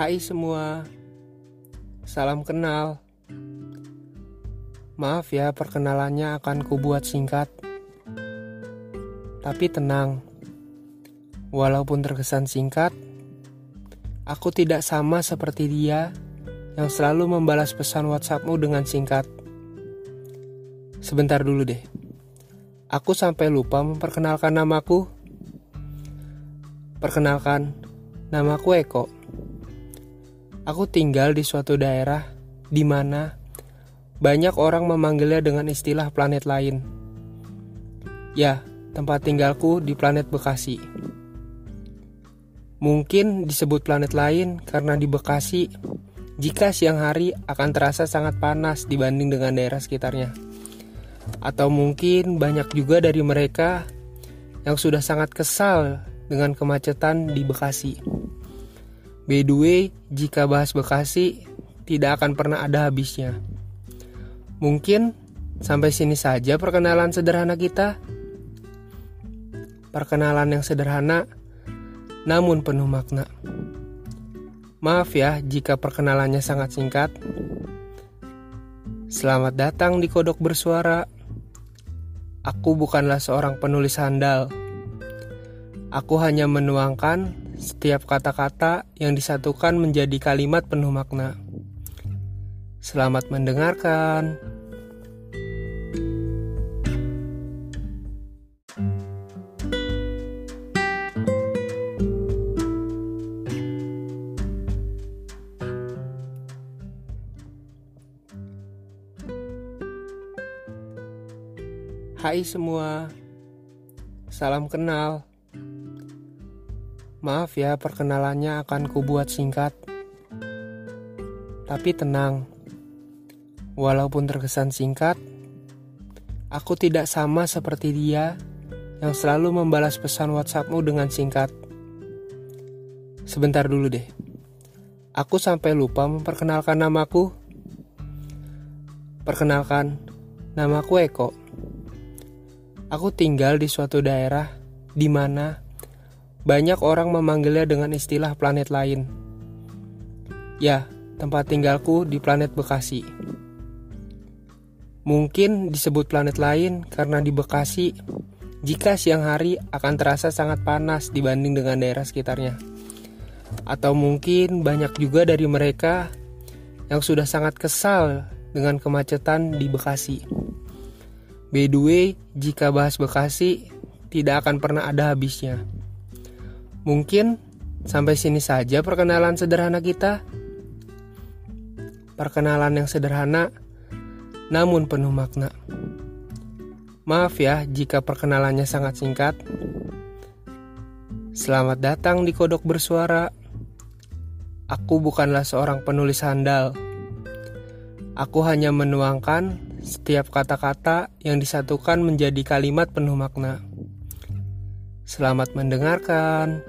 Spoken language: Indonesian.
Hai semua, salam kenal. Maaf ya, perkenalannya akan kubuat singkat. Tapi tenang, walaupun terkesan singkat, aku tidak sama seperti dia yang selalu membalas pesan WhatsAppmu dengan singkat. Sebentar dulu deh, aku sampai lupa memperkenalkan namaku. Perkenalkan, namaku Eko. Aku tinggal di suatu daerah di mana banyak orang memanggilnya dengan istilah planet lain. Ya, tempat tinggalku di planet Bekasi. Mungkin disebut planet lain karena di Bekasi, jika siang hari akan terasa sangat panas dibanding dengan daerah sekitarnya. Atau mungkin banyak juga dari mereka yang sudah sangat kesal dengan kemacetan di Bekasi. By the way, jika bahas Bekasi, tidak akan pernah ada habisnya. Mungkin sampai sini saja perkenalan sederhana kita. Perkenalan yang sederhana, namun penuh makna. Maaf ya jika perkenalannya sangat singkat. Selamat datang di Kodok Bersuara. Aku bukanlah seorang penulis handal Aku hanya menuangkan setiap kata-kata yang disatukan menjadi kalimat penuh makna. Selamat mendengarkan. Hai semua, salam kenal. Maaf ya, perkenalannya akan kubuat singkat. Tapi tenang, walaupun terkesan singkat, aku tidak sama seperti dia yang selalu membalas pesan WhatsAppmu dengan singkat. Sebentar dulu deh, aku sampai lupa memperkenalkan namaku. Perkenalkan, namaku Eko. Aku tinggal di suatu daerah di mana banyak orang memanggilnya dengan istilah planet lain. Ya, tempat tinggalku di planet Bekasi. Mungkin disebut planet lain karena di Bekasi, jika siang hari akan terasa sangat panas dibanding dengan daerah sekitarnya. Atau mungkin banyak juga dari mereka yang sudah sangat kesal dengan kemacetan di Bekasi. By the way, jika bahas Bekasi, tidak akan pernah ada habisnya. Mungkin sampai sini saja perkenalan sederhana kita. Perkenalan yang sederhana, namun penuh makna. Maaf ya jika perkenalannya sangat singkat. Selamat datang di Kodok Bersuara. Aku bukanlah seorang penulis handal. Aku hanya menuangkan setiap kata-kata yang disatukan menjadi kalimat penuh makna. Selamat mendengarkan.